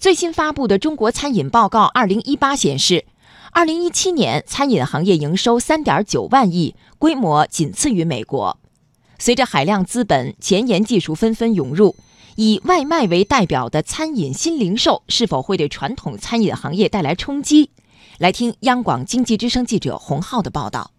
最新发布的《中国餐饮报告2018》显示，2017年餐饮行业营收3.9万亿，规模仅次于美国。随着海量资本、前沿技术纷纷涌入，以外卖为代表的餐饮新零售是否会对传统餐饮行业带来冲击？来听央广经济之声记者洪浩的报道。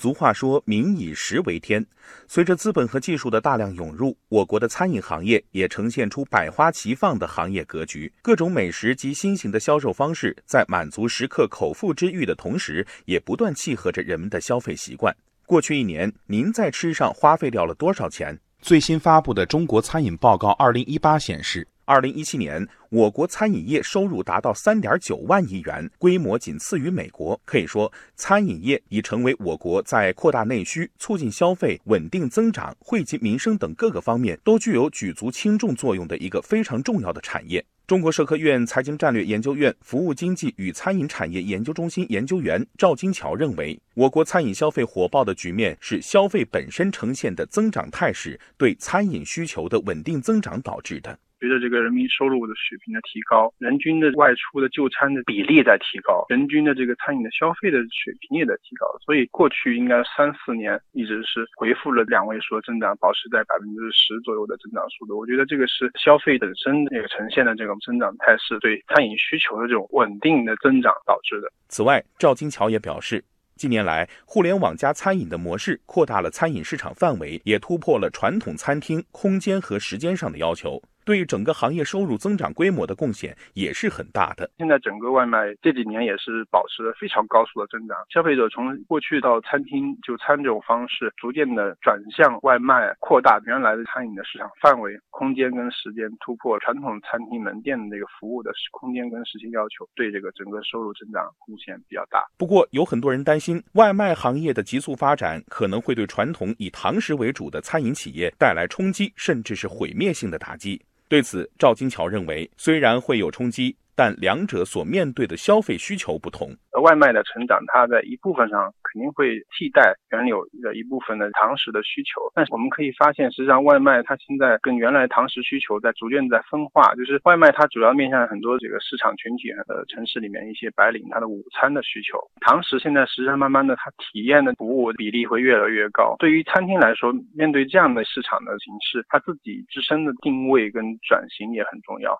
俗话说“民以食为天”，随着资本和技术的大量涌入，我国的餐饮行业也呈现出百花齐放的行业格局。各种美食及新型的销售方式，在满足食客口腹之欲的同时，也不断契合着人们的消费习惯。过去一年，您在吃上花费掉了多少钱？最新发布的《中国餐饮报告2018》显示。二零一七年，我国餐饮业收入达到三点九万亿元，规模仅次于美国。可以说，餐饮业已成为我国在扩大内需、促进消费、稳定增长、惠及民生等各个方面都具有举足轻重作用的一个非常重要的产业。中国社科院财经战略研究院服务经济与餐饮产业研究中心研究员赵金桥认为，我国餐饮消费火爆的局面是消费本身呈现的增长态势对餐饮需求的稳定增长导致的。随着这个人民收入的水平的提高，人均的外出的就餐的比例在提高，人均的这个餐饮的消费的水平也在提高，所以过去应该三四年一直是回复了两位数的增长，保持在百分之十左右的增长速度。我觉得这个是消费本身那个呈现的这种增长态势对餐饮需求的这种稳定的增长导致的。此外，赵金桥也表示，近年来互联网加餐饮的模式扩大了餐饮市场范围，也突破了传统餐厅空间和时间上的要求。对整个行业收入增长规模的贡献也是很大的。现在整个外卖这几年也是保持了非常高速的增长，消费者从过去到餐厅就餐这种方式，逐渐的转向外卖，扩大原来的餐饮的市场范围、空间跟时间，突破传统餐厅门店的这个服务的空间跟时间要求，对这个整个收入增长贡献比较大。不过，有很多人担心，外卖行业的急速发展可能会对传统以堂食为主的餐饮企业带来冲击，甚至是毁灭性的打击。对此，赵金桥认为，虽然会有冲击。但两者所面对的消费需求不同。外卖的成长，它在一部分上肯定会替代原有的一部分的堂食的需求。但是我们可以发现，实际上外卖它现在跟原来堂食需求在逐渐在分化。就是外卖它主要面向很多这个市场群体呃城市里面一些白领他的午餐的需求。堂食现在实际上慢慢的它体验的服务比例会越来越高。对于餐厅来说，面对这样的市场的形式，它自己自身的定位跟转型也很重要。